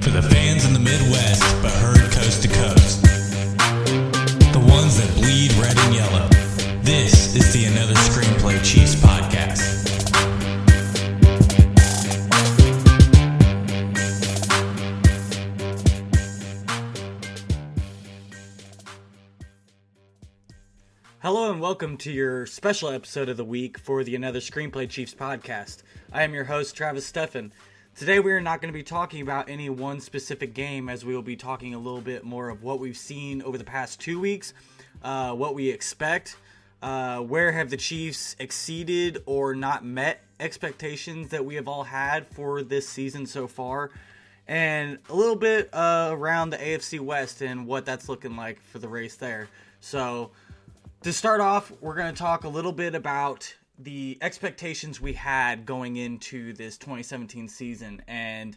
For the fans in the Midwest, but heard coast to coast. The ones that bleed red and yellow. This is the Another Screenplay Chiefs podcast. Hello and welcome to your special episode of the week for the Another Screenplay Chiefs podcast. I am your host, Travis Steffen. Today we are not going to be talking about any one specific game as we will be talking a little bit more of what we've seen over the past two weeks, uh, what we expect, uh, where have the Chiefs exceeded or not met expectations that we have all had for this season so far, and a little bit uh, around the AFC West and what that's looking like for the race there. So, to start off, we're going to talk a little bit about the expectations we had going into this 2017 season. And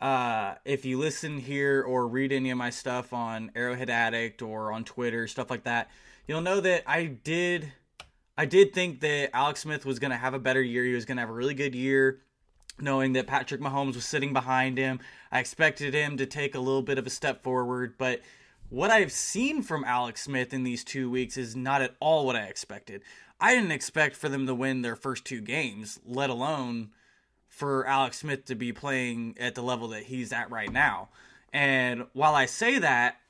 uh, if you listen here or read any of my stuff on Arrowhead Addict or on Twitter, stuff like that, you'll know that I did. I did think that Alex Smith was going to have a better year. He was going to have a really good year, knowing that Patrick Mahomes was sitting behind him. I expected him to take a little bit of a step forward, but what I've seen from Alex Smith in these two weeks is not at all what I expected. I didn't expect for them to win their first two games, let alone for Alex Smith to be playing at the level that he's at right now. And while I say that,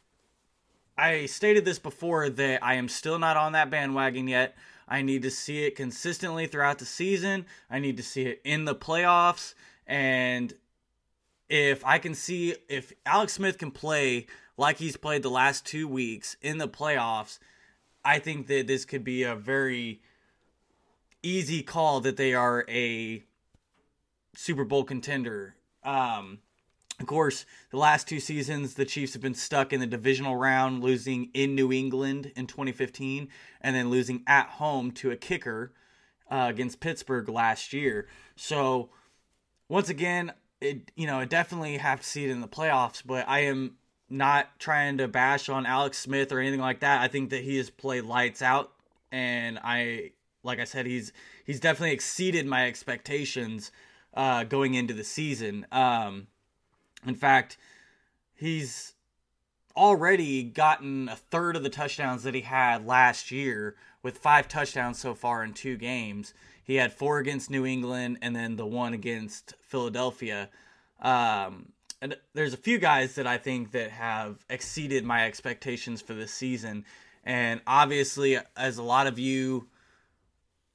I stated this before that I am still not on that bandwagon yet. I need to see it consistently throughout the season. I need to see it in the playoffs. And if I can see if Alex Smith can play like he's played the last two weeks in the playoffs, I think that this could be a very easy call that they are a Super Bowl contender. Um, of course, the last two seasons, the Chiefs have been stuck in the divisional round, losing in New England in 2015, and then losing at home to a kicker uh, against Pittsburgh last year. So, once again, it you know, I definitely have to see it in the playoffs, but I am not trying to bash on Alex Smith or anything like that. I think that he has played lights out, and I, like I said, he's he's definitely exceeded my expectations uh, going into the season. Um, in fact, he's already gotten a third of the touchdowns that he had last year, with five touchdowns so far in two games. He had four against New England, and then the one against Philadelphia. Um, and there's a few guys that I think that have exceeded my expectations for this season. And obviously, as a lot of you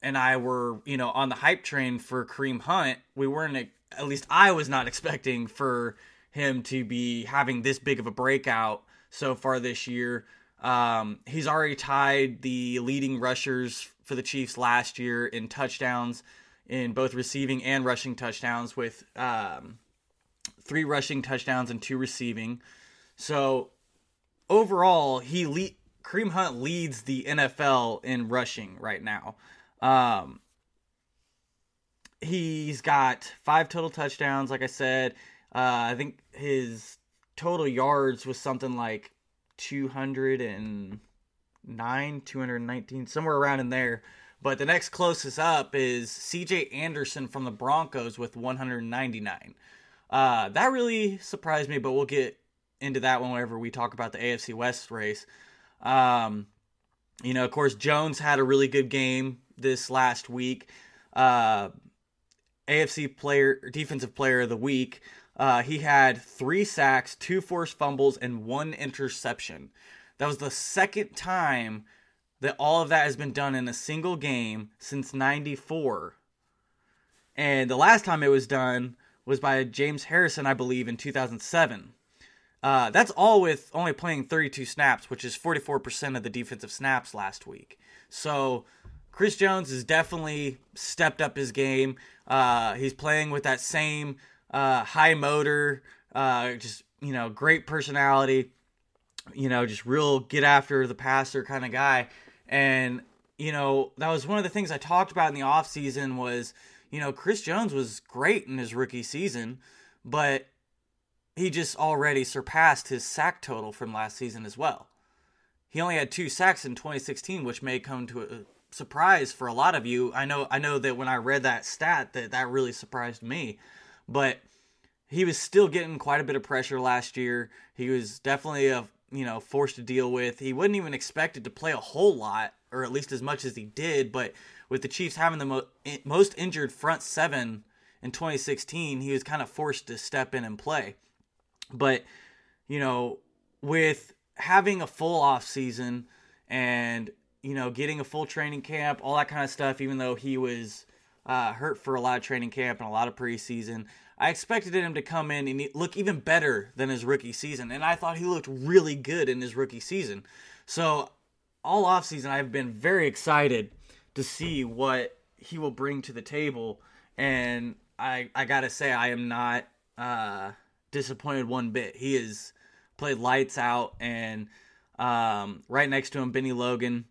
and I were, you know, on the hype train for Kareem Hunt, we weren't, at least I was not expecting for him to be having this big of a breakout so far this year. Um, he's already tied the leading rushers for the Chiefs last year in touchdowns, in both receiving and rushing touchdowns, with um, three rushing touchdowns and two receiving. So overall, he le- Kareem Hunt leads the NFL in rushing right now. Um, he's got five total touchdowns. Like I said, uh, I think his total yards was something like 209, 219, somewhere around in there. But the next closest up is CJ Anderson from the Broncos with 199. Uh, that really surprised me, but we'll get into that whenever we talk about the AFC West race. Um, you know, of course, Jones had a really good game this last week. Uh, AFC player, defensive player of the week. Uh, he had three sacks, two forced fumbles, and one interception. That was the second time that all of that has been done in a single game since 94. And the last time it was done was by James Harrison, I believe, in 2007. Uh, that's all with only playing 32 snaps, which is 44% of the defensive snaps last week. So Chris Jones has definitely stepped up his game. Uh, he's playing with that same uh, high motor, uh, just you know, great personality. You know, just real get after the passer kind of guy. And you know, that was one of the things I talked about in the offseason was you know, Chris Jones was great in his rookie season, but he just already surpassed his sack total from last season as well. He only had two sacks in 2016, which may come to a surprise for a lot of you. I know I know that when I read that stat that that really surprised me, but he was still getting quite a bit of pressure last year. He was definitely a you know forced to deal with. He wasn't even expected to play a whole lot, or at least as much as he did. But with the Chiefs having the mo- most injured front seven in 2016, he was kind of forced to step in and play. But you know, with having a full off season and you know getting a full training camp, all that kind of stuff, even though he was uh, hurt for a lot of training camp and a lot of preseason. I expected him to come in and look even better than his rookie season, and I thought he looked really good in his rookie season. So, all offseason, I've been very excited to see what he will bring to the table, and I I gotta say I am not uh, disappointed one bit. He has played lights out, and um, right next to him, Bennie Logan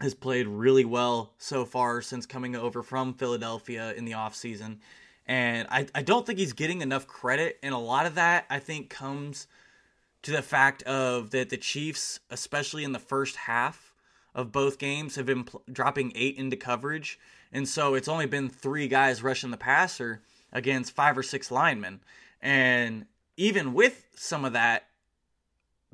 has played really well so far since coming over from Philadelphia in the offseason. And I, I don't think he's getting enough credit. And a lot of that, I think, comes to the fact of that the Chiefs, especially in the first half of both games, have been pl- dropping eight into coverage. And so it's only been three guys rushing the passer against five or six linemen. And even with some of that,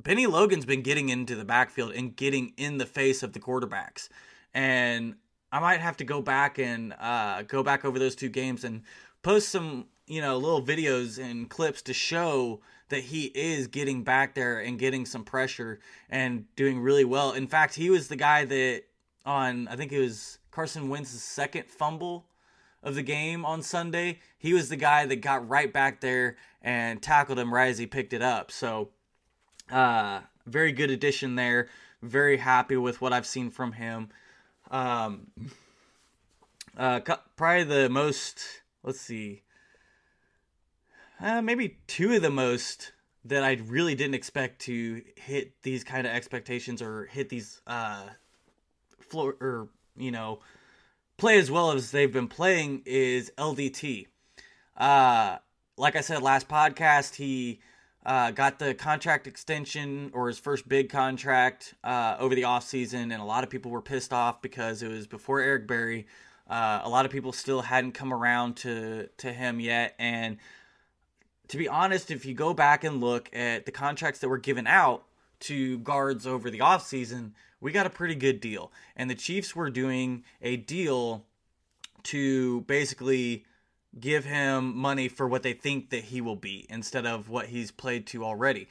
Bennie Logan's been getting into the backfield and getting in the face of the quarterbacks. And I might have to go back and uh, go back over those two games and post some you know little videos and clips to show that he is getting back there and getting some pressure and doing really well. In fact, he was the guy that on I think it was Carson Wentz's second fumble of the game on Sunday. He was the guy that got right back there and tackled him right as he picked it up. So, uh, very good addition there. Very happy with what I've seen from him. Um, uh, probably the most let's see, uh, maybe two of the most that I really didn't expect to hit these kind of expectations or hit these uh, floor or you know play as well as they've been playing is LDT. Uh, like I said last podcast, he uh, got the contract extension or his first big contract uh, over the offseason, and a lot of people were pissed off because it was before Eric Berry. Uh, a lot of people still hadn't come around to to him yet, and to be honest, if you go back and look at the contracts that were given out to guards over the offseason, we got a pretty good deal. And the Chiefs were doing a deal to basically give him money for what they think that he will be instead of what he's played to already.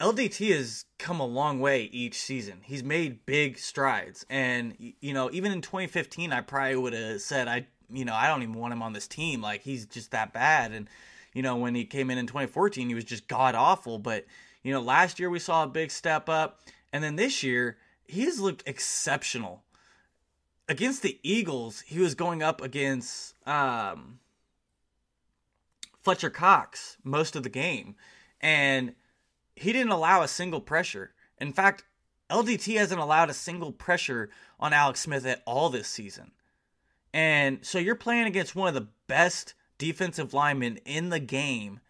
LDT has come a long way each season. He's made big strides, and you know, even in 2015, I probably would have said, I, you know, I don't even want him on this team. Like he's just that bad. And you know, when he came in in 2014, he was just god awful. But you know, last year we saw a big step up, and then this year he has looked exceptional. Against the Eagles, he was going up against um, Fletcher Cox most of the game, and he didn't allow a single pressure. In fact, LDT hasn't allowed a single pressure on Alex Smith at all this season. And so you're playing against one of the best defensive linemen in the game.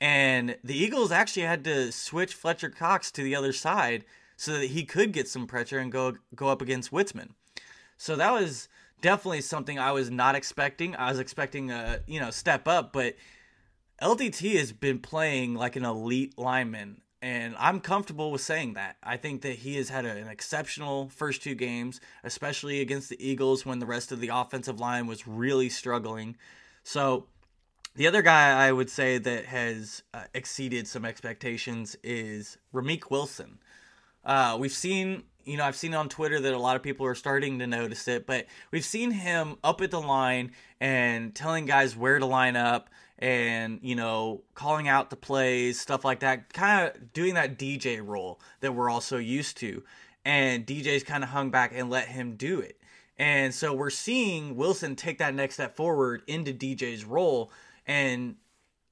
And the Eagles actually had to switch Fletcher Cox to the other side so that he could get some pressure and go go up against Witzmann. So that was definitely something I was not expecting. I was expecting a, you know, step up, but LDT has been playing like an elite lineman, and I'm comfortable with saying that. I think that he has had an exceptional first two games, especially against the Eagles when the rest of the offensive line was really struggling. So, the other guy I would say that has uh, exceeded some expectations is Ramik Wilson. Uh, we've seen, you know, I've seen on Twitter that a lot of people are starting to notice it, but we've seen him up at the line and telling guys where to line up and you know calling out the plays stuff like that kind of doing that dj role that we're also used to and dj's kind of hung back and let him do it and so we're seeing wilson take that next step forward into dj's role. And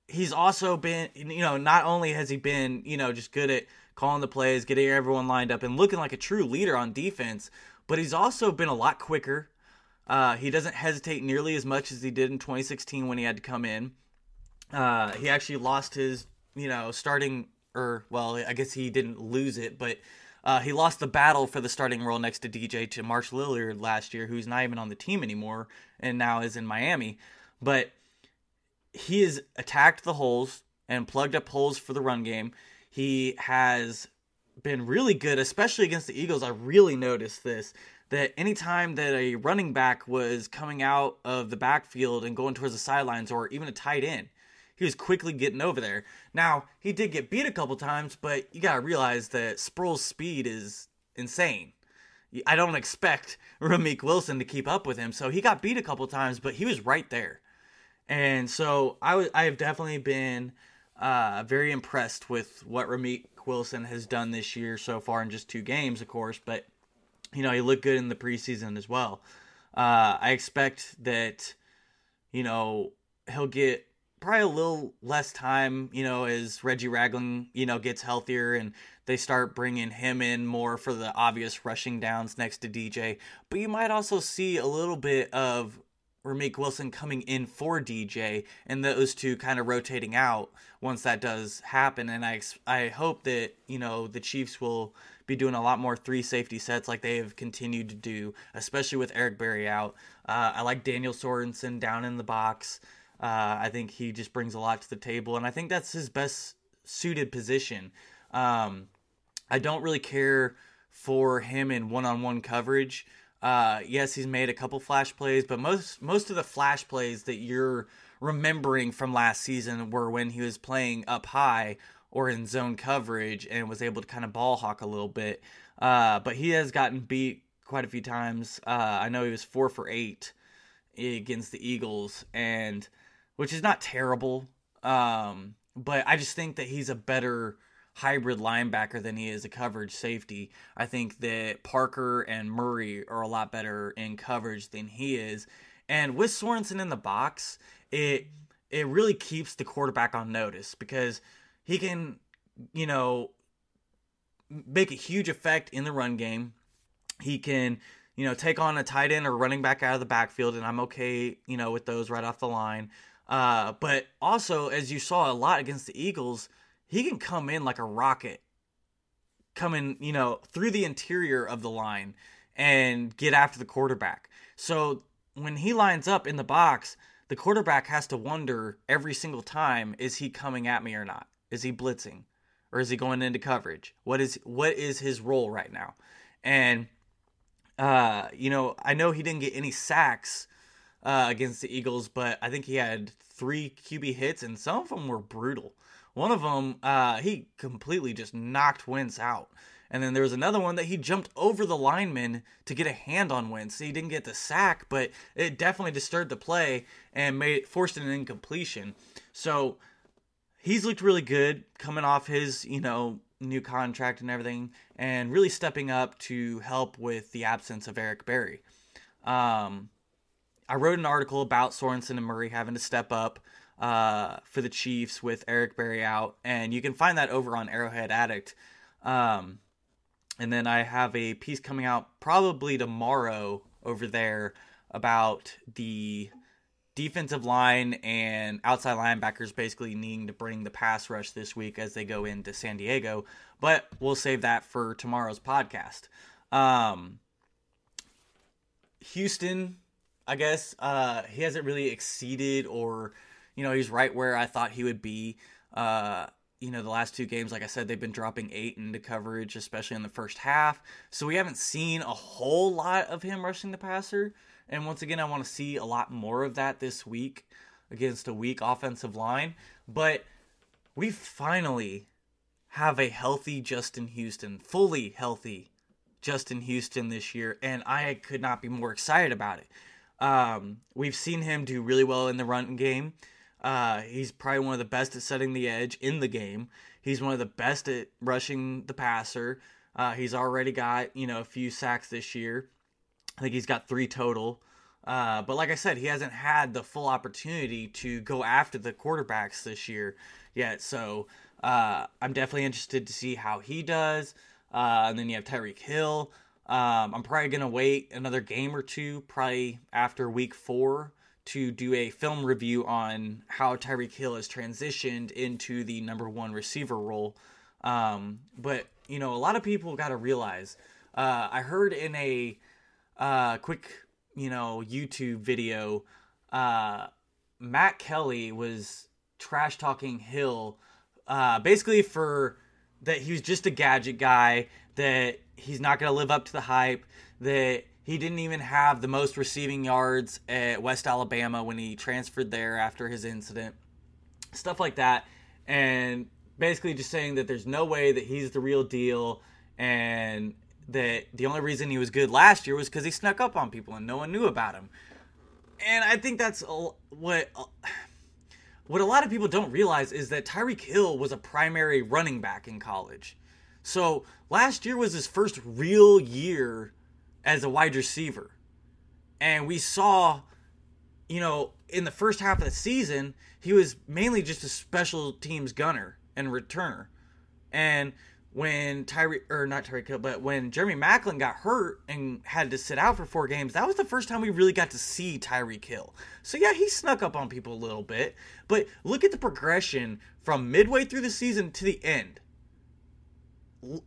he's also been you know not only has he been you know just good at calling the plays getting everyone lined up and looking like a true leader on defense but he's also been a lot quicker. Uh, he doesn't hesitate nearly as much as he did in 2016 when he had to come in. Uh, he actually lost his, you know, starting or well, I guess he didn't lose it, but uh, he lost the battle for the starting role next to DJ to March-Lillard last year, who's not even on the team anymore and now is in Miami. But he has attacked the holes and plugged up holes for the run game. He has been really good, especially against the Eagles. I really noticed this that anytime that a running back was coming out of the backfield and going towards the sidelines or even a tight end, he was quickly getting over there. Now, he did get beat a couple times, but you got to realize that Sproles' speed is insane. I don't expect Ramik Wilson to keep up with him. So he got beat a couple times, but he was right there. And so I, w- I have definitely been uh, very impressed with what Ramik Wilson has done this year so far in just two games, of course. But, you know, he looked good in the preseason as well. Uh, I expect that, you know, he'll get probably a little less time, you know, as Reggie Ragland, you know, gets healthier and they start bringing him in more for the obvious rushing downs next to DJ. But you might also see a little bit of Ramik Wilson coming in for DJ and those two kind of rotating out once that does happen. And I, I hope that, you know, the Chiefs will be doing a lot more three safety sets like they have continued to do, especially with Eric Berry out. Uh, I like Daniel Sorensen down in the box. Uh, I think he just brings a lot to the table, and I think that's his best suited position. Um, I don't really care for him in one-on-one coverage. Uh, yes, he's made a couple flash plays, but most most of the flash plays that you're remembering from last season were when he was playing up high or in zone coverage and was able to kind of ball hawk a little bit. Uh, but he has gotten beat quite a few times. Uh, I know he was four for eight against the Eagles, and which is not terrible. Um, but I just think that he's a better hybrid linebacker than he is a coverage safety. I think that Parker and Murray are a lot better in coverage than he is. And with Sorensen in the box, it it really keeps the quarterback on notice because he can, you know, make a huge effect in the run game. He can, you know, take on a tight end or running back out of the backfield, and I'm okay, you know, with those right off the line. Uh, but also, as you saw a lot against the Eagles, he can come in like a rocket, coming, you know, through the interior of the line and get after the quarterback. So when he lines up in the box, the quarterback has to wonder every single time is he coming at me or not? Is he blitzing? Or is he going into coverage? What is what is his role right now? And uh, you know, I know he didn't get any sacks uh, against the Eagles, but I think he had three QB hits, and some of them were brutal. One of them, uh, he completely just knocked Wentz out. And then there was another one that he jumped over the lineman to get a hand on Wentz. He didn't get the sack, but it definitely disturbed the play and made it forced an incompletion. So he's looked really good coming off his, you know, new contract and everything, and really stepping up to help with the absence of Eric Berry. Um, I wrote an article about Sorensen and Murray having to step up uh, for the Chiefs with Eric Berry out, and you can find that over on Arrowhead Addict. Um, and then I have a piece coming out probably tomorrow over there about the defensive line and outside linebackers basically needing to bring the pass rush this week as they go into San Diego. But we'll save that for tomorrow's podcast. Um, Houston I guess uh, he hasn't really exceeded, or you know, he's right where I thought he would be. Uh, you know, the last two games, like I said, they've been dropping eight into coverage, especially in the first half. So we haven't seen a whole lot of him rushing the passer. And once again, I want to see a lot more of that this week against a weak offensive line. But we finally have a healthy Justin Houston, fully healthy Justin Houston this year, and I could not be more excited about it. Um, we've seen him do really well in the run game. Uh, he's probably one of the best at setting the edge in the game. He's one of the best at rushing the passer. Uh, he's already got you know a few sacks this year. I think he's got three total. Uh, but like I said, he hasn't had the full opportunity to go after the quarterbacks this year yet. So uh, I'm definitely interested to see how he does. Uh, and then you have Tyreek Hill. Um, I'm probably going to wait another game or two, probably after week four, to do a film review on how Tyreek Hill has transitioned into the number one receiver role. Um, but, you know, a lot of people got to realize uh, I heard in a uh, quick, you know, YouTube video uh, Matt Kelly was trash talking Hill, uh, basically for that he was just a gadget guy, that he's not going to live up to the hype, that he didn't even have the most receiving yards at West Alabama when he transferred there after his incident, stuff like that, and basically just saying that there's no way that he's the real deal and that the only reason he was good last year was because he snuck up on people and no one knew about him. And I think that's what uh, what a lot of people don't realize is that Tyreek Hill was a primary running back in college. So last year was his first real year as a wide receiver. And we saw, you know, in the first half of the season, he was mainly just a special teams gunner and returner. And when Tyree or not Tyreek Hill, but when Jeremy Maclin got hurt and had to sit out for four games, that was the first time we really got to see Tyreek Hill. So yeah, he snuck up on people a little bit, but look at the progression from midway through the season to the end.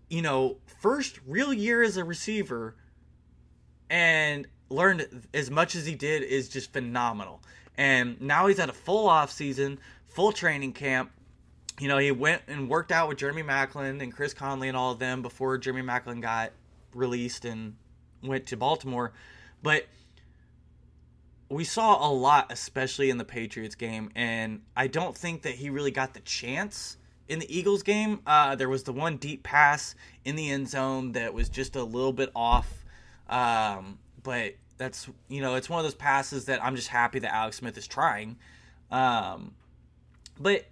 You know, first real year as a receiver, and learned as much as he did is just phenomenal. And now he's at a full off season, full training camp you know, he went and worked out with Jeremy Maclin and Chris Conley and all of them before Jeremy Maclin got released and went to Baltimore. But we saw a lot, especially in the Patriots game, and I don't think that he really got the chance in the Eagles game. Uh, there was the one deep pass in the end zone that was just a little bit off, um, but that's you know it's one of those passes that I'm just happy that Alex Smith is trying. Um, but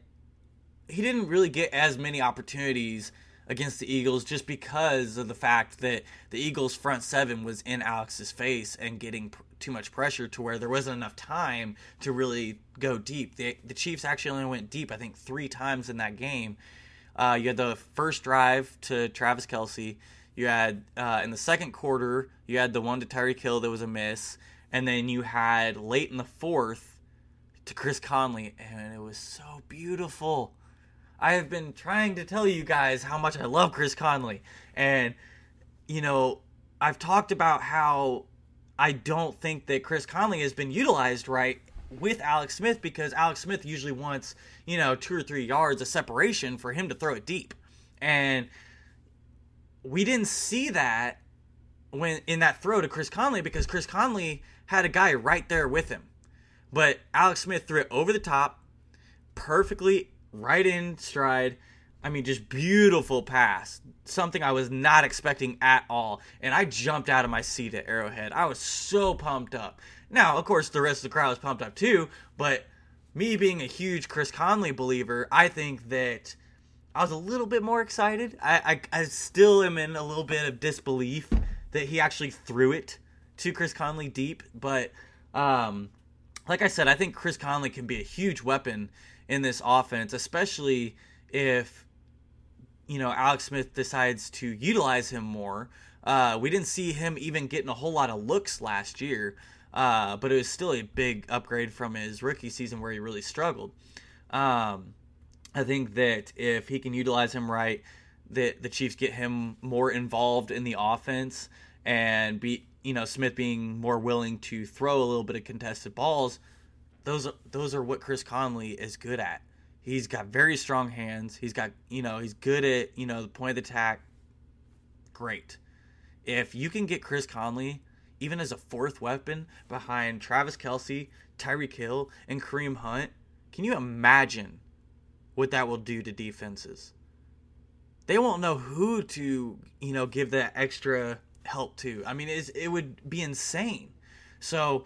he didn't really get as many opportunities against the Eagles just because of the fact that the Eagles' front seven was in Alex's face and getting pr- too much pressure to where there wasn't enough time to really go deep. The, the Chiefs actually only went deep, I think, three times in that game. Uh, you had the first drive to Travis Kelce. You had uh, in the second quarter, you had the one to Tyreek Hill that was a miss, and then you had late in the fourth to Chris Conley, and it was so beautiful. I have been trying to tell you guys how much I love Chris Conley. And, you know, I've talked about how I don't think that Chris Conley has been utilized right with Alex Smith because Alex Smith usually wants, you know, two or three yards of separation for him to throw it deep. And we didn't see that when in that throw to Chris Conley because Chris Conley had a guy right there with him. But Alex Smith threw it over the top, perfectly right in stride. I mean, just beautiful pass. Something I was not expecting at all. And I jumped out of my seat at Arrowhead. I was so pumped up. Now, of course, the rest of the crowd was pumped up too, but me being a huge Chris Conley believer, I think that I was a little bit more excited. I, I, I still am in a little bit of disbelief that he actually threw it to Chris Conley deep, but um, like I said, I think Chris Conley can be a huge weapon in this offense, especially if you know Alex Smith decides to utilize him more. Uh, we didn't see him even getting a whole lot of looks last year, uh, but it was still a big upgrade from his rookie season where he really struggled. Um, I think that if he can utilize him right, that the Chiefs get him more involved in the offense and be you know Smith being more willing to throw a little bit of contested balls those those are what Chris Conley is good at. He's got very strong hands. He's got you know he's good at you know the point of attack. Great. If you can get Chris Conley even as a fourth weapon behind Travis Kelce, Tyreek Hill, and Kareem Hunt, can you imagine what that will do to defenses? They won't know who to you know give that extra help to. I mean, it would be insane. So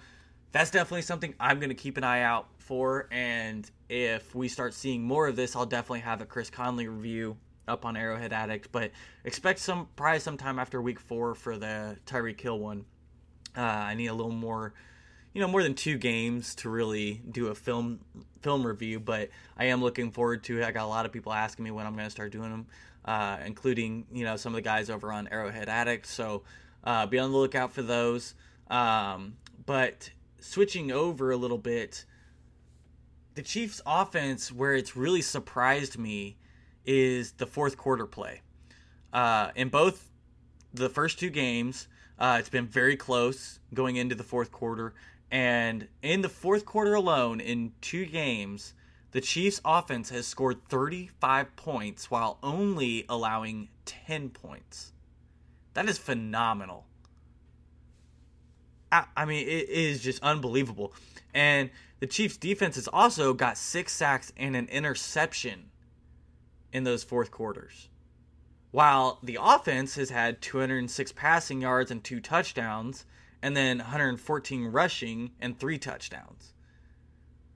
that's definitely something I'm going to keep an eye out for. And if we start seeing more of this, I'll definitely have a Chris Conley review up on Arrowhead Addict. But expect some probably sometime after week four for the Tyreek Hill one. Uh, I need a little more, you know, more than two games to really do a film film review. But I am looking forward to it. I got a lot of people asking me when I'm going to start doing them, uh, including you know some of the guys over on Arrowhead Addict. So uh, be on the lookout for those. Um, but switching over a little bit, the Chiefs' offense, where it's really surprised me, is the fourth quarter play. Uh, in both the first two games, uh, it's been very close going into the fourth quarter, And in the fourth quarter alone, in two games, the Chiefs' offense has scored 35 points while only allowing 10 points. That is phenomenal. I, mean, it is just unbelievable. And the Chiefs' defense has also got six sacks and an interception in those fourth quarters. While the offense has had 206 passing yards and two touchdowns, and then 114 rushing and three touchdowns.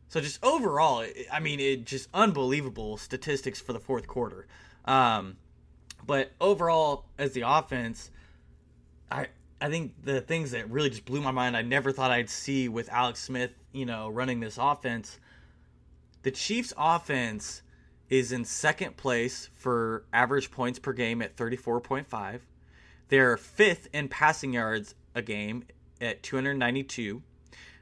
So just overall, I mean, it just unbelievable statistics for the fourth quarter. Um, but overall, as the offense, I I think the things that really just blew my mind, I never thought I'd see with Alex Smith, you know, running this offense. The Chiefs' offense is in second place for average points per game at 34.5. They're fifth in passing yards a game at 292.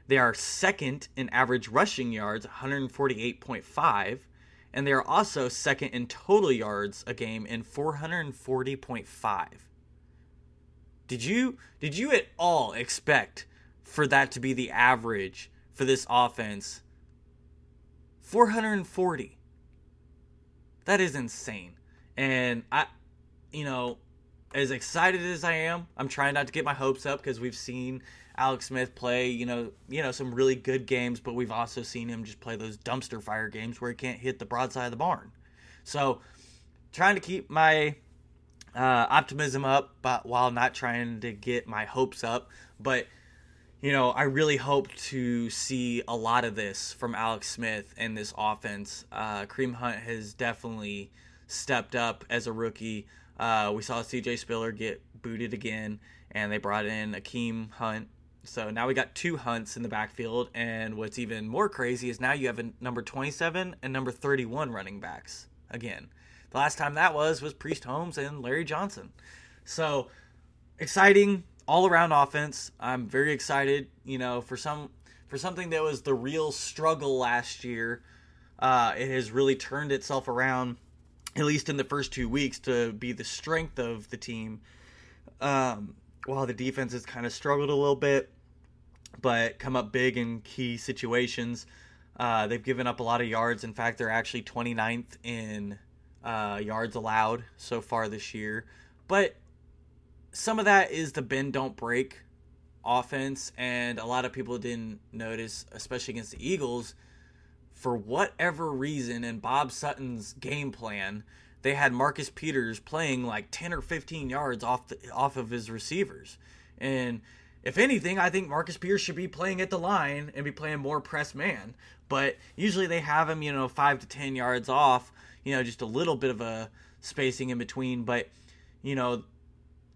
They are second in average rushing yards, 148.5. And they are also second in total yards a game in 440.5. Did you did you at all expect for that to be the average for this offense? 440. That is insane. And I you know, as excited as I am, I'm trying not to get my hopes up because we've seen Alex Smith play, you know, you know some really good games, but we've also seen him just play those dumpster fire games where he can't hit the broadside of the barn. So, trying to keep my uh, optimism up, but while not trying to get my hopes up. But you know, I really hope to see a lot of this from Alex Smith and this offense. Uh, Kareem Hunt has definitely stepped up as a rookie. Uh, we saw C.J. Spiller get booted again, and they brought in Akeem Hunt. So now we got two Hunts in the backfield, and what's even more crazy is now you have a number 27 and number 31 running backs again. The last time that was was Priest Holmes and Larry Johnson. So exciting all around offense. I'm very excited, you know, for some for something that was the real struggle last year. Uh, it has really turned itself around, at least in the first two weeks, to be the strength of the team. Um, while the defense has kind of struggled a little bit, but come up big in key situations. Uh, they've given up a lot of yards. In fact, they're actually 29th in uh, yards allowed so far this year. But some of that is the bend don't break offense, and a lot of people didn't notice, especially against the Eagles, for whatever reason in Bob Sutton's game plan, they had Marcus Peters playing like 10 or 15 yards off the, off of his receivers. And if anything, I think Marcus Peters should be playing at the line and be playing more press man. But usually they have him, you know, 5 to 10 yards off you know, just a little bit of a spacing in between. But, you know,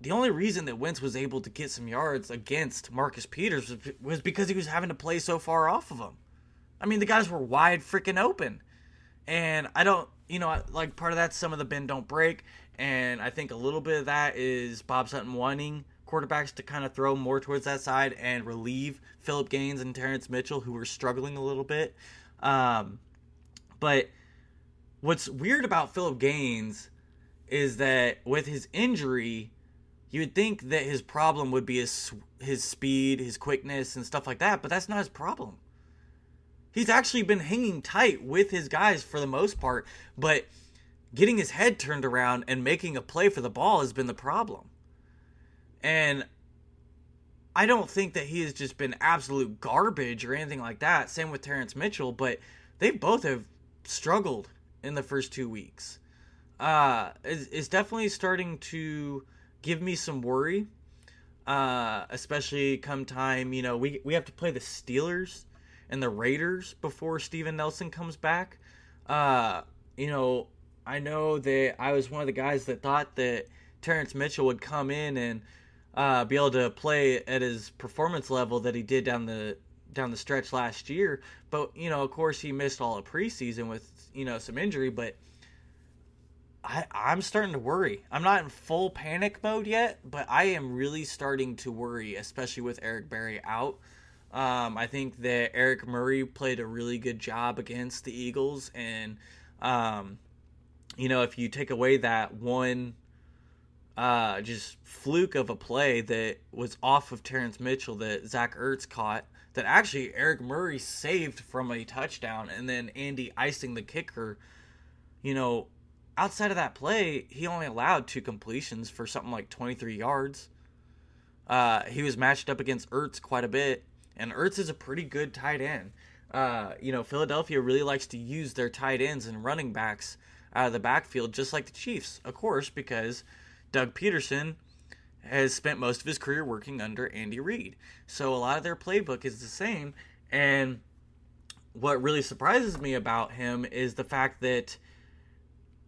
the only reason that Wentz was able to get some yards against Marcus Peters was, because he was having to play so far off of him. I mean, the guys were wide freaking open. And I don't, you know, like part of that's some of the bend don't break. And I think a little bit of that is Bob Sutton wanting quarterbacks to kind of throw more towards that side and relieve Phillip Gaines and Terrence Mitchell, who were struggling a little bit. Um, but what's weird about Phillip Gaines is that with his injury, you would think that his problem would be his his speed, his quickness, and stuff like that, but that's not his problem. He's actually been hanging tight with his guys for the most part, but getting his head turned around and making a play for the ball has been the problem. And I don't think that he has just been absolute garbage or anything like that. Same with Terrence Mitchell, but they both have struggled in the first two weeks. Uh, it's, definitely starting to give me some worry. Uh, especially come time, you know, we we have to play the Steelers and the Raiders before Steven Nelson comes back. Uh, you know, I know that I was one of the guys that thought that Terrence Mitchell would come in and uh, be able to play at his performance level that he did down the down the stretch last year. But you know, of course, he missed all of preseason with you know some injury, but I I'm starting to worry. I'm not in full panic mode yet, but I am really starting to worry, especially with Eric Berry out. Um, I think that Eric Murray played a really good job against the Eagles, and um, you know if you take away that one uh, just fluke of a play that was off of Terrence Mitchell that Zach Ertz caught that actually Eric Murray saved from a touchdown and then Andy icing the kicker. You know, outside of that play, he only allowed two completions for something like 23 yards. Uh, he was matched up against Ertz quite a bit, and Ertz is a pretty good tight end. Uh, you know, Philadelphia really likes to use their tight ends and running backs out of the backfield, just like the Chiefs, of course, because Doug Pederson has spent most of his career working under Andy Reid. So a lot of their playbook is the same. And what really surprises me about him is the fact that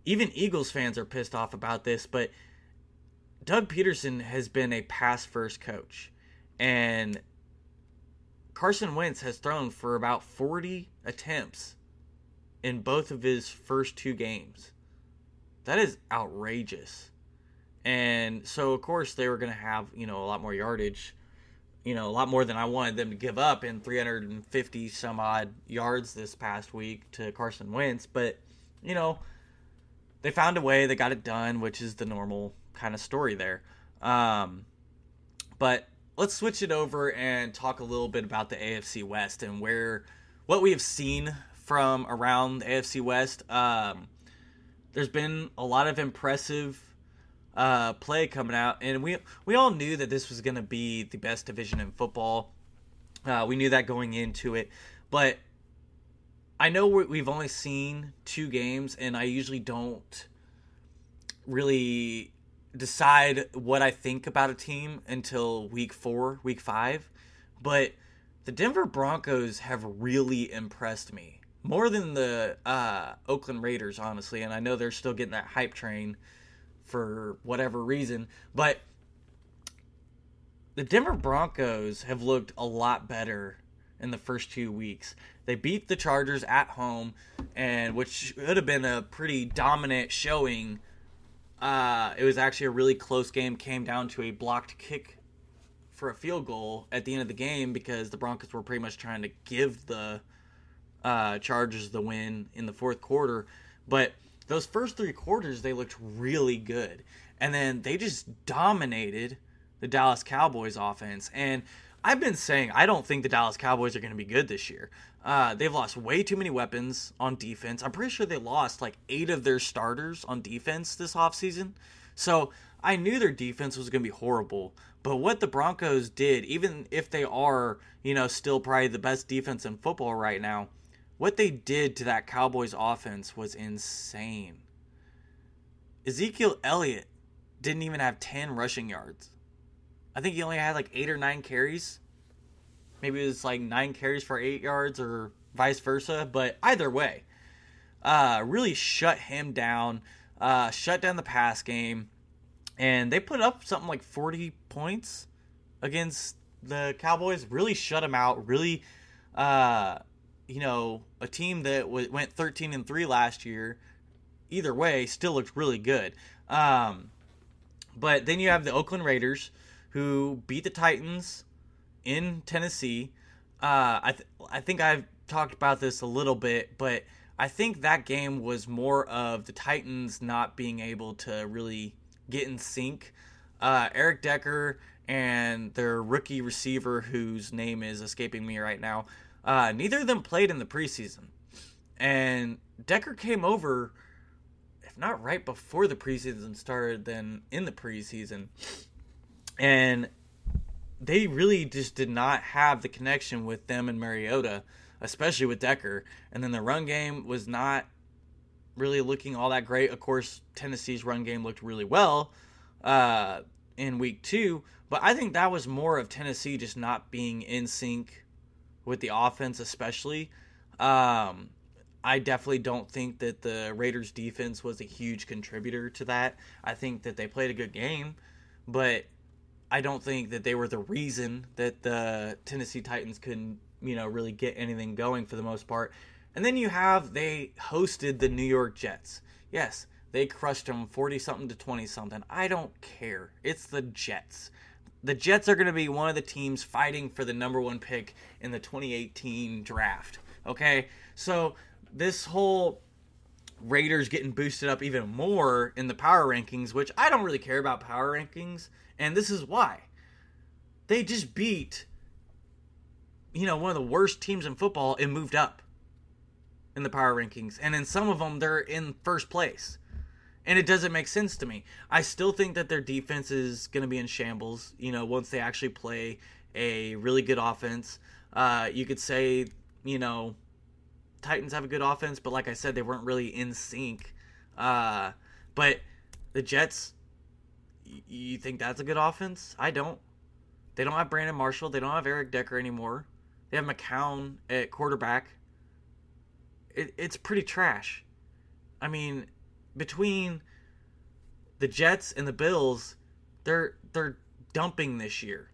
even Eagles fans are pissed off about this, but Doug Pederson has been a pass first coach. And Carson Wentz has thrown for about 40 attempts in both of his first two games. That is outrageous. And so, of course, they were going to have, you know, a lot more yardage, you know, a lot more than I wanted them to give up in 350 some odd yards this past week to Carson Wentz. But, you know, they found a way, they got it done, which is the normal kind of story there. Um, but let's switch it over and talk a little bit about the AFC West and where what we have seen from around the AFC West. Um, there's been a lot of impressive uh, play coming out, and we we all knew that this was going to be the best division in football. Uh, we knew that going into it, but I know we've only seen two games, and I usually don't really decide what I think about a team until week four, week five. But the Denver Broncos have really impressed me more than the uh, Oakland Raiders, honestly. And I know they're still getting that hype train for whatever reason, but the Denver Broncos have looked a lot better in the first two weeks. They beat the Chargers at home, and which should have been a pretty dominant showing. Uh, it was actually a really close game. Came down to a blocked kick for a field goal at the end of the game because the Broncos were pretty much trying to give the uh, Chargers the win in the fourth quarter. But those first three quarters they looked really good and then they just dominated the Dallas Cowboys offense and I've been saying I don't think the Dallas Cowboys are going to be good this year. Uh, they've lost way too many weapons on defense. I'm pretty sure they lost like eight of their starters on defense this offseason. So I knew their defense was going to be horrible. But what the Broncos did, even if they are, you know, still probably the best defense in football right now, what they did to that Cowboys offense was insane. Ezekiel Elliott didn't even have 10 rushing yards. I think he only had like 8 or 9 carries. Maybe it was like 9 carries for 8 yards or vice versa, but either way, uh, really shut him down, uh, shut down the pass game, and they put up something like 40 points against the Cowboys. Really shut them out. Really, uh, you know, a team that w- went 13 and 3 last year, either way, still looked really good. Um, but then you have the Oakland Raiders who beat the Titans in Tennessee. Uh, I th- I think I've talked about this a little bit, but I think that game was more of the Titans not being able to really get in sync. Uh, Eric Decker and their rookie receiver, whose name is escaping me right now, uh, neither of them played in the preseason. And Decker came over, if not right before the preseason started, then in the preseason. And they really just did not have the connection with them and Mariota, especially with Decker. And then the run game was not really looking all that great. Of course, Tennessee's run game looked really well uh, in week two, but I think that was more of Tennessee just not being in sync with the offense, especially. Um, I definitely don't think that the Raiders defense was a huge contributor to that. I think that they played a good game, but I don't think that they were the reason that the Tennessee Titans couldn't, you know, really get anything going for the most part. And then you have they hosted the New York Jets. Yes, they crushed them 40 something to 20 something. I don't care. It's the Jets the Jets are going to be one of the teams fighting for the number one pick in the 2018 draft. Okay, so this whole Raiders getting boosted up even more in the power rankings, which I don't really care about power rankings, and this is why. They just beat you know, one of the worst teams in football and moved up in the power rankings. And in some of them, they're in first place. And it doesn't make sense to me. I still think that their defense is going to be in shambles, you know, once they actually play a really good offense. Uh, you could say, you know, Titans have a good offense, but like I said, they weren't really in sync. Uh, but the Jets, y- you think that's a good offense? I don't. They don't have Brandon Marshall. They don't have Eric Decker anymore. They have McCown at quarterback. It, it's pretty trash. I mean, between the Jets and the Bills, they're they're dumping this year.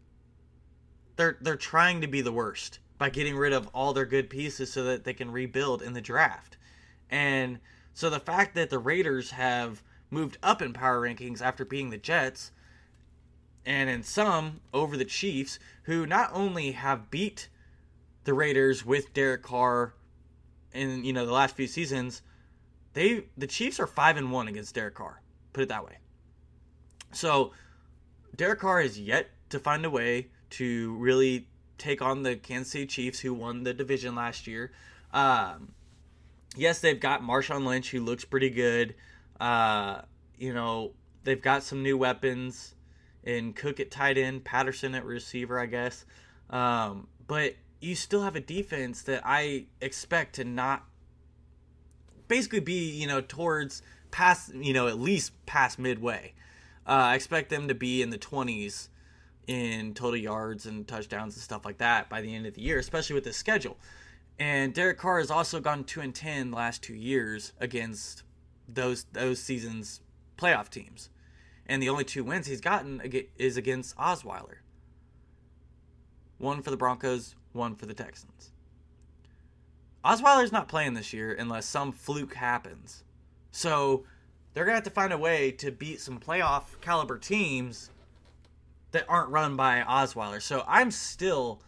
They're they're trying to be the worst by getting rid of all their good pieces so that they can rebuild in the draft. And so the fact that the Raiders have moved up in power rankings after being the Jets and in some over the Chiefs who not only have beat the Raiders with Derek Carr in you know the last few seasons, they the Chiefs are five and one against Derek Carr. Put it that way. So Derek Carr has yet to find a way to really take on the Kansas City Chiefs, who won the division last year. Um, yes, they've got Marshawn Lynch, who looks pretty good. Uh, you know, they've got some new weapons in Cook at tight end, Patterson at receiver, I guess. Um, but you still have a defense that I expect to not basically be, you know, towards past, you know, at least past midway. Uh, I expect them to be in the 20s in total yards and touchdowns and stuff like that by the end of the year, especially with this schedule. And Derek Carr has also gone 2 and 10 the last 2 years against those those seasons playoff teams. And the only two wins he's gotten is against Osweiler. One for the Broncos, one for the Texans. Osweiler's not playing this year unless some fluke happens. So they're going to have to find a way to beat some playoff caliber teams that aren't run by Osweiler. So I'm still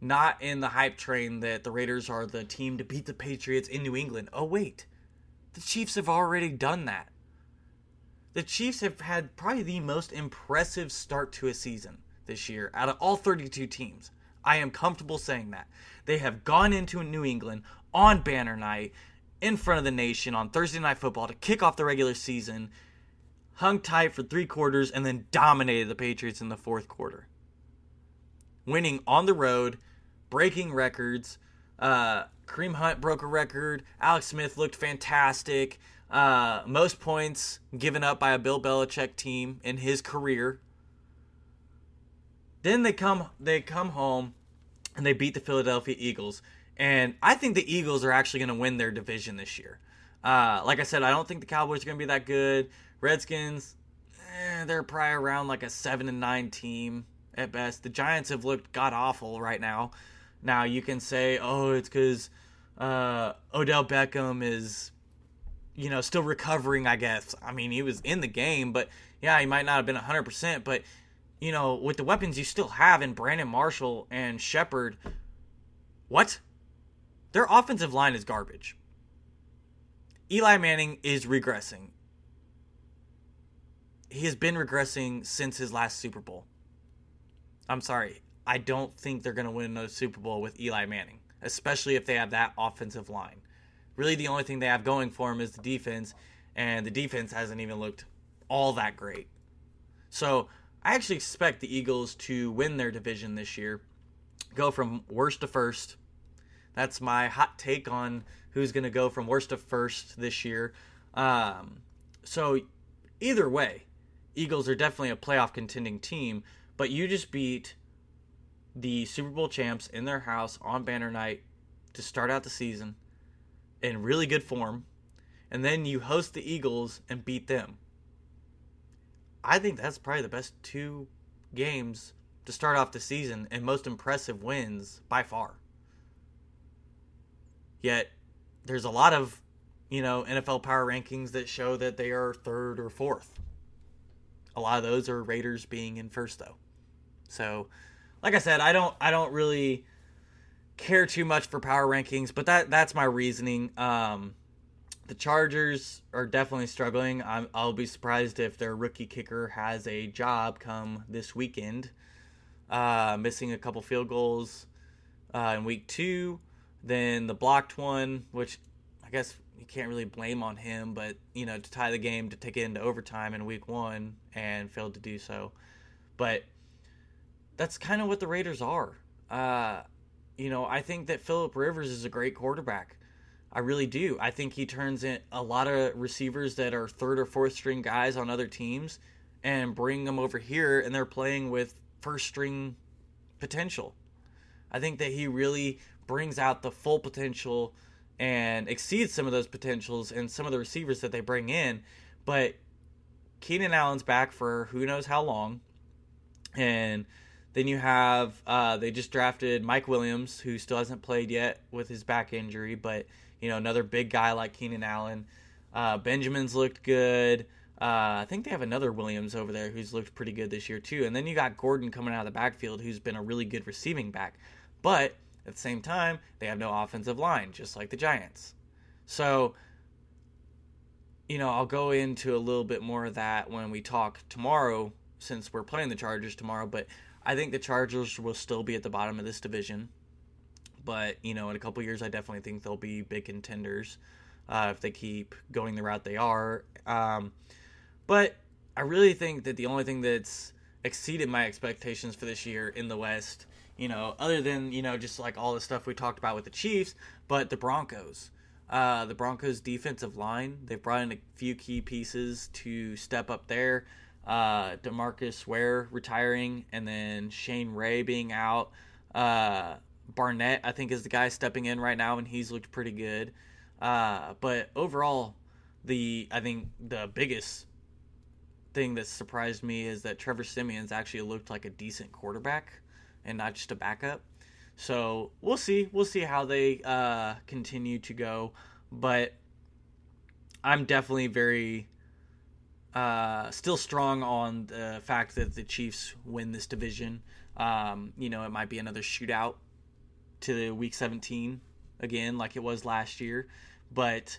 not in the hype train that the Raiders are the team to beat the Patriots in New England. Oh, wait. The Chiefs have already done that. The Chiefs have had probably the most impressive start to a season this year out of all 32 teams. I am comfortable saying that. They have gone into New England on banner night in front of the nation on Thursday Night Football to kick off the regular season, hung tight for three quarters, and then dominated the Patriots in the fourth quarter. Winning on the road, breaking records. Uh, Kareem Hunt broke a record. Alex Smith looked fantastic. Uh, most points given up by a Bill Belichick team in his career. Then they come they come home and they beat the Philadelphia Eagles. And I think the Eagles are actually going to win their division this year. Uh, like I said, I don't think the Cowboys are going to be that good. Redskins, eh, they're probably around like a seven and nine team at best. The Giants have looked god awful right now. Now you can say, oh, it's because uh, Odell Beckham is, you know, still recovering. I guess. I mean, he was in the game, but yeah, he might not have been hundred percent. But you know, with the weapons you still have in Brandon Marshall and Shepard, what? Their offensive line is garbage. Eli Manning is regressing. He has been regressing since his last Super Bowl. I'm sorry. I don't think they're going to win another Super Bowl with Eli Manning, especially if they have that offensive line. Really, the only thing they have going for them is the defense, and the defense hasn't even looked all that great. So, I actually expect the Eagles to win their division this year, go from worst to first. That's my hot take on who's going to go from worst to first this year. Um, so, either way, Eagles are definitely a playoff contending team, but you just beat the Super Bowl champs in their house on banner night to start out the season in really good form, and then you host the Eagles and beat them. I think that's probably the best two games to start off the season and most impressive wins by far. Yet there's a lot of, you know, NFL power rankings that show that they are third or fourth. A lot of those are Raiders being in first though. So, like I said, I don't I don't really care too much for power rankings, but that that's my reasoning. Um the Chargers are definitely struggling. i will be surprised if their rookie kicker has a job come this weekend. Uh, missing a couple field goals. uh, in week two. Then the blocked one, which I guess you can't really blame on him, but you know to tie the game to take it into overtime in week one and failed to do so. But that's kind of what the Raiders are. Uh, you know, I think that Philip Rivers is a great quarterback. I really do. I think he turns in a lot of receivers that are third or fourth string guys on other teams and bring them over here and they're playing with first string potential. I think that he really brings out the full potential and exceeds some of those potentials and some of the receivers that they bring in. But Keenan Allen's back for who knows how long. And then you have uh, they just drafted Mike Williams, who still hasn't played yet with his back injury, but you know another big guy like Keenan Allen. Uh, Benjamin's looked good. Uh, I think they have another Williams over there who's looked pretty good this year too. And then you got Gordon coming out of the backfield, who's been a really good receiving back. But at the same time, they have no offensive line, just like the Giants. So, you know, I'll go into a little bit more of that when we talk tomorrow, since we're playing the Chargers tomorrow. But I think the Chargers will still be at the bottom of this division. But, you know, in a couple years, I definitely think they'll be big contenders uh, if they keep going the route they are. Um, but I really think that the only thing that's exceeded my expectations for this year in the West, you know, other than, you know, just like all the stuff we talked about with the Chiefs, but the Broncos. Uh, the Broncos defensive line, they've brought in a few key pieces to step up there uh, Demarcus Ware retiring, and then Shane Ray being out. Uh, Barrett, I think, is the guy stepping in right now, and he's looked pretty good. Uh, but overall, the I think the biggest thing that surprised me is that Trevor Siemian's actually looked like a decent quarterback and not just a backup. So we'll see. We'll see how they uh, continue to go. But I'm definitely very uh, still strong on the fact that the Chiefs win this division. Um, you know, it might be another shootout to week 17 again, like it was last year. But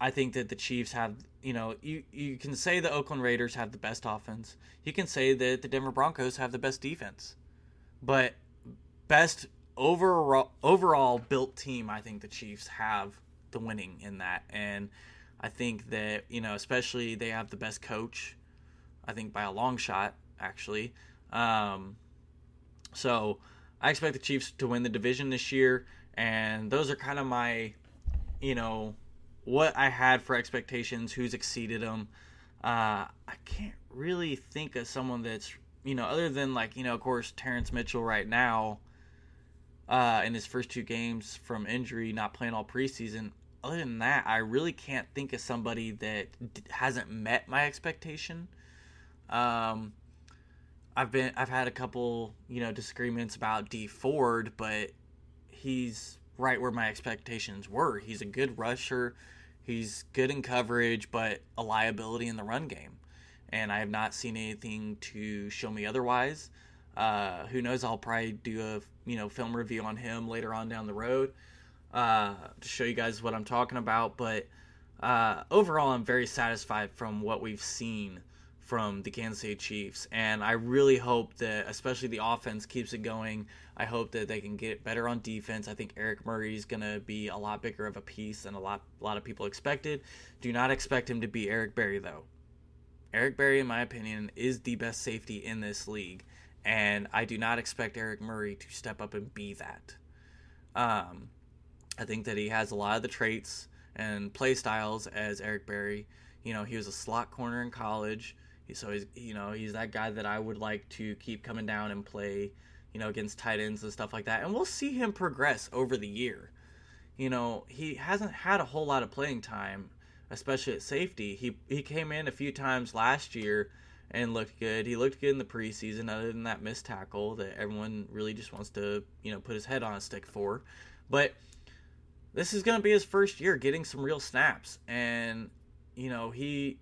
I think that the Chiefs have, you know, you, you can say the Oakland Raiders have the best offense. You can say that the Denver Broncos have the best defense. But best overall overall built team, I think the Chiefs have the winning in that. And I think that you know, especially they have the best coach. I think by a long shot, actually. Um, so I expect the Chiefs to win the division this year, and those are kind of my, you know, what I had for expectations. Who's exceeded them? Uh, I can't really think of someone that's you know, other than like you know, of course, Terrance Mitchell right now. Uh, in his first two games from injury, not playing all preseason other than that, I really can't think of somebody that hasn't met my expectation. Um, I've been I've had a couple you know disagreements about Dee Ford, but he's right where my expectations were. He's a good rusher. He's good in coverage, but a liability in the run game. And I have not seen anything to show me otherwise. Uh, who knows? I'll probably do a you know film review on him later on down the road uh, to show you guys what I'm talking about. But uh, overall, I'm very satisfied from what we've seen from the Kansas City Chiefs, and I really hope that, especially the offense, keeps it going. I hope that they can get better on defense. I think Eric Murray is going to be a lot bigger of a piece than a lot a lot of people expected. Do not expect him to be Eric Berry though. Eric Berry, in my opinion, is the best safety in this league, and I do not expect Eric Murray to step up and be that. Um, I think that he has a lot of the traits and play styles as Eric Berry. You know, he was a slot corner in college, so he's you know he's that guy that I would like to keep coming down and play, you know, against tight ends and stuff like that. And we'll see him progress over the year. You know, he hasn't had a whole lot of playing time, especially at safety. He he came in a few times last year and looked good. He looked good in the preseason, other than that missed tackle that everyone really just wants to you know put his head on a stick for. But this is going to be his first year getting some real snaps. And, you know, he,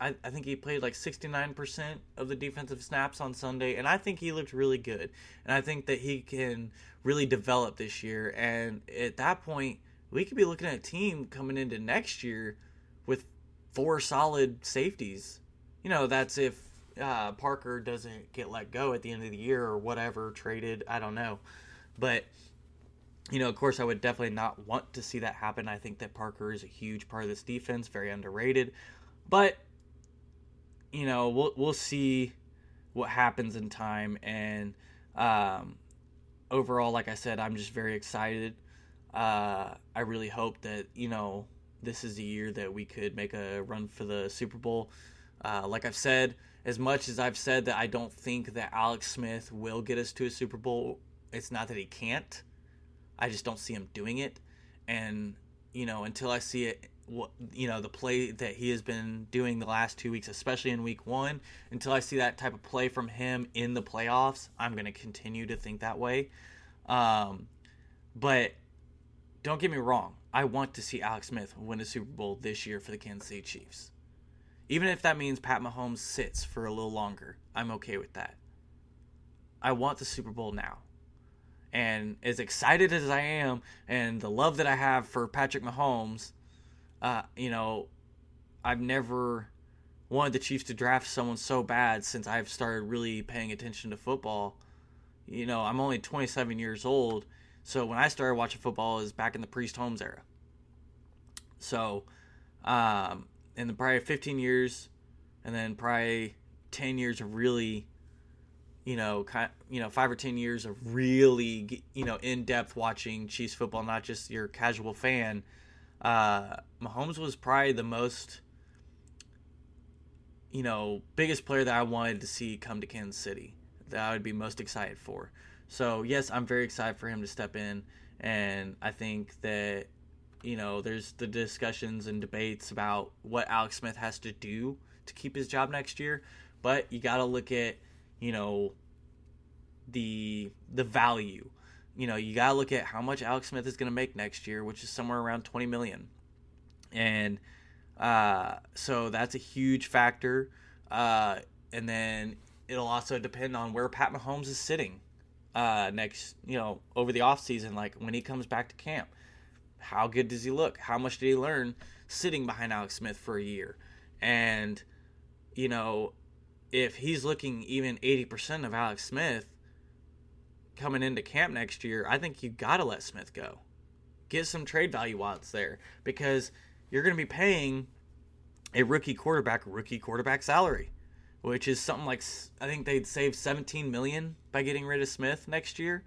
I, I think he played like 69% of the defensive snaps on Sunday. And I think he looked really good. And I think that he can really develop this year. And at that point, we could be looking at a team coming into next year with four solid safeties. You know, that's if uh, Parker doesn't get let go at the end of the year or whatever, traded. I don't know. But you know, of course, I would definitely not want to see that happen. I think that Parker is a huge part of this defense, very underrated. But you know, we'll we'll see what happens in time. And um, overall, like I said, I'm just very excited. Uh, I really hope that you know this is the year that we could make a run for the Super Bowl. Uh, like I've said, as much as I've said that I don't think that Alex Smith will get us to a Super Bowl, it's not that he can't. I just don't see him doing it. And, you know, until I see it, you know, the play that he has been doing the last two weeks, especially in week one, until I see that type of play from him in the playoffs, I'm going to continue to think that way. Um, but don't get me wrong. I want to see Alex Smith win a Super Bowl this year for the Kansas City Chiefs. Even if that means Pat Mahomes sits for a little longer, I'm okay with that. I want the Super Bowl now. And as excited as I am, and the love that I have for Patrick Mahomes, uh, you know, I've never wanted the Chiefs to draft someone so bad since I've started really paying attention to football. You know, I'm only 27 years old, so when I started watching football is back in the Priest Holmes era. So, um, in the probably 15 years, and then probably 10 years of really you know, kind, you know, five or ten years of really, you know, in depth watching Chiefs football, not just your casual fan. Uh, Mahomes was probably the most, you know, biggest player that I wanted to see come to Kansas City. That I would be most excited for. So yes, I'm very excited for him to step in, and I think that, you know, there's the discussions and debates about what Alex Smith has to do to keep his job next year, but you got to look at you know the the value. You know, you got to look at how much Alex Smith is going to make next year, which is somewhere around 20 million. And uh, so that's a huge factor. Uh, and then it'll also depend on where Pat Mahomes is sitting uh, next, you know, over the offseason, like when he comes back to camp. How good does he look? How much did he learn sitting behind Alex Smith for a year? And, you know, if he's looking even 80% of Alex Smith coming into camp next year, I think you got to let Smith go. Get some trade value while it's there because you're going to be paying a rookie quarterback rookie quarterback salary, which is something like I think they'd save 17 million by getting rid of Smith next year.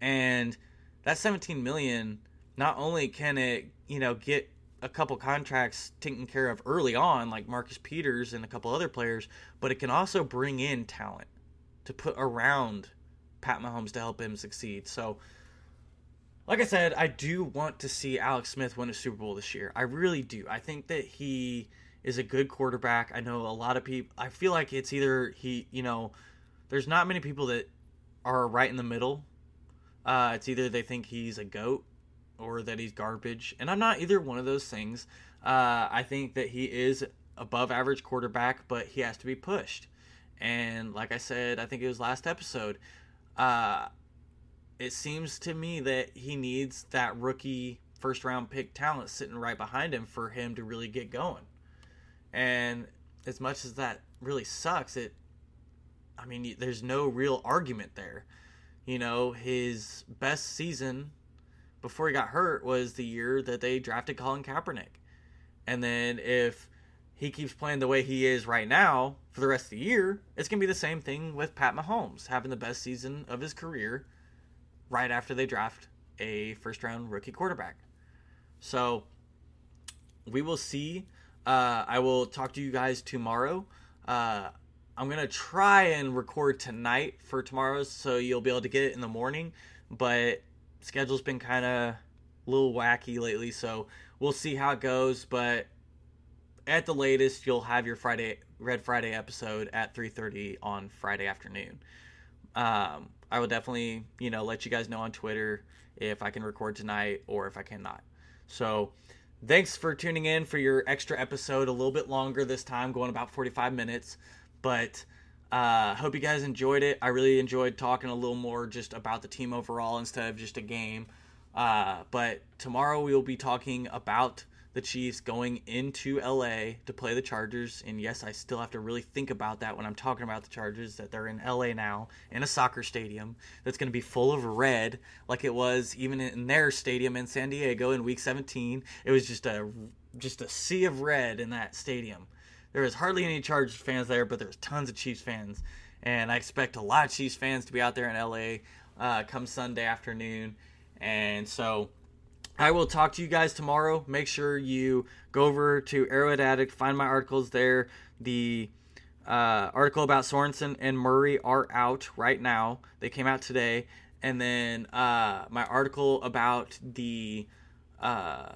And that 17 million not only can it, you know, get a couple contracts taken care of early on, like Marcus Peters and a couple other players, but it can also bring in talent to put around Pat Mahomes to help him succeed. So, like I said, I do want to see Alex Smith win a Super Bowl this year. I really do. I think that he is a good quarterback. I know a lot of people. I feel like it's either he, you know, there's not many people that are right in the middle. Uh, it's either they think he's a goat or that he's garbage. And I'm not either one of those things. Uh, I think that he is above average quarterback, but he has to be pushed. And like I said, I think it was last episode. Uh, it seems to me that he needs that rookie first round pick talent sitting right behind him for him to really get going. And as much as that really sucks, it I mean, there's no real argument there. You know, his best season before he got hurt was the year that they drafted Colin Kaepernick. And then if he keeps playing the way he is right now for the rest of the year, it's going to be the same thing with Pat Mahomes having the best season of his career right after they draft a first round rookie quarterback. So we will see. Uh, I will talk to you guys tomorrow. Uh, I'm going to try and record tonight for tomorrow so you'll be able to get it in the morning. But schedule's been kind of a little wacky lately, so we'll see how it goes. But at the latest, you'll have your Friday Red Friday episode at 3:30 on Friday afternoon. Um, I will definitely, you know, let you guys know on Twitter if I can record tonight or if I cannot. So, thanks for tuning in for your extra episode, a little bit longer this time, going about 45 minutes. But uh, hope you guys enjoyed it. I really enjoyed talking a little more just about the team overall instead of just a game. Uh, but tomorrow we will be talking about the Chiefs going into LA to play the Chargers. And yes, I still have to really think about that when I'm talking about the Chargers that they're in LA now in a soccer stadium that's going to be full of red like it was even in their stadium in San Diego in week 17. It was just a just a sea of red in that stadium. There was hardly any Chargers fans there, but there's tons of Chiefs fans. And I expect a lot of Chiefs fans to be out there in LA uh, come Sunday afternoon. And so I will talk to you guys tomorrow. Make sure you go over to Arrowhead Addict, find my articles there. The uh, article about Sorensen and Murray are out right now. They came out today. And then uh, my article about the uh,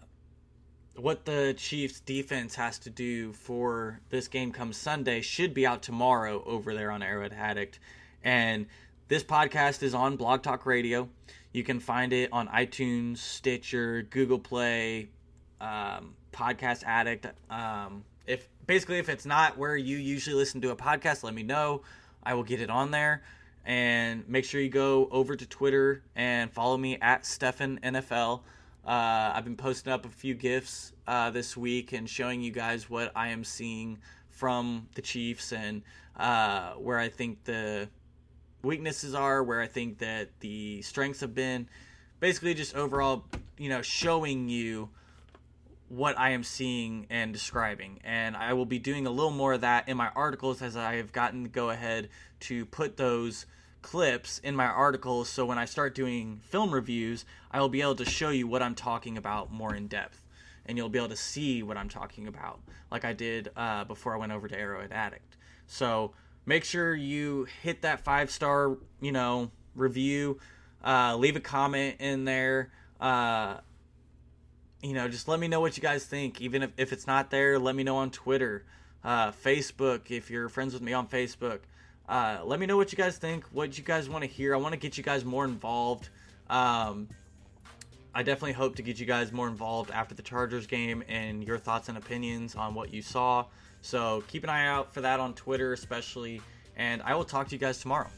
what the Chiefs defense has to do for this game come Sunday should be out tomorrow over there on Arrowhead Addict. And this podcast is on Blog Talk Radio. You can find it on iTunes, Stitcher, Google Play, um, Podcast Addict. Um, if basically if it's not where you usually listen to a podcast, let me know. I will get it on there. And make sure you go over to Twitter and follow me at Stefan NFL. Uh, I've been posting up a few gifs uh, this week and showing you guys what I am seeing from the Chiefs and uh, where I think the weaknesses are, where I think that the strengths have been. Basically, just overall, you know, showing you what I am seeing and describing. And I will be doing a little more of that in my articles as I have gotten to go ahead to put those clips in my articles. So when I start doing film reviews, I will be able to show you what I'm talking about more in depth. And you'll be able to see what I'm talking about, like I did uh, before I went over to Arrowhead Addict. So make sure you hit that five star, you know, review. Uh, leave a comment in there. Uh, you know, just let me know what you guys think. Even if, if it's not there, let me know on Twitter, uh, Facebook, if you're friends with me on Facebook. Uh, let me know what you guys think, what you guys want to hear. I want to get you guys more involved. Um, I definitely hope to get you guys more involved after the Chargers game and your thoughts and opinions on what you saw. So keep an eye out for that on Twitter, especially. And I will talk to you guys tomorrow.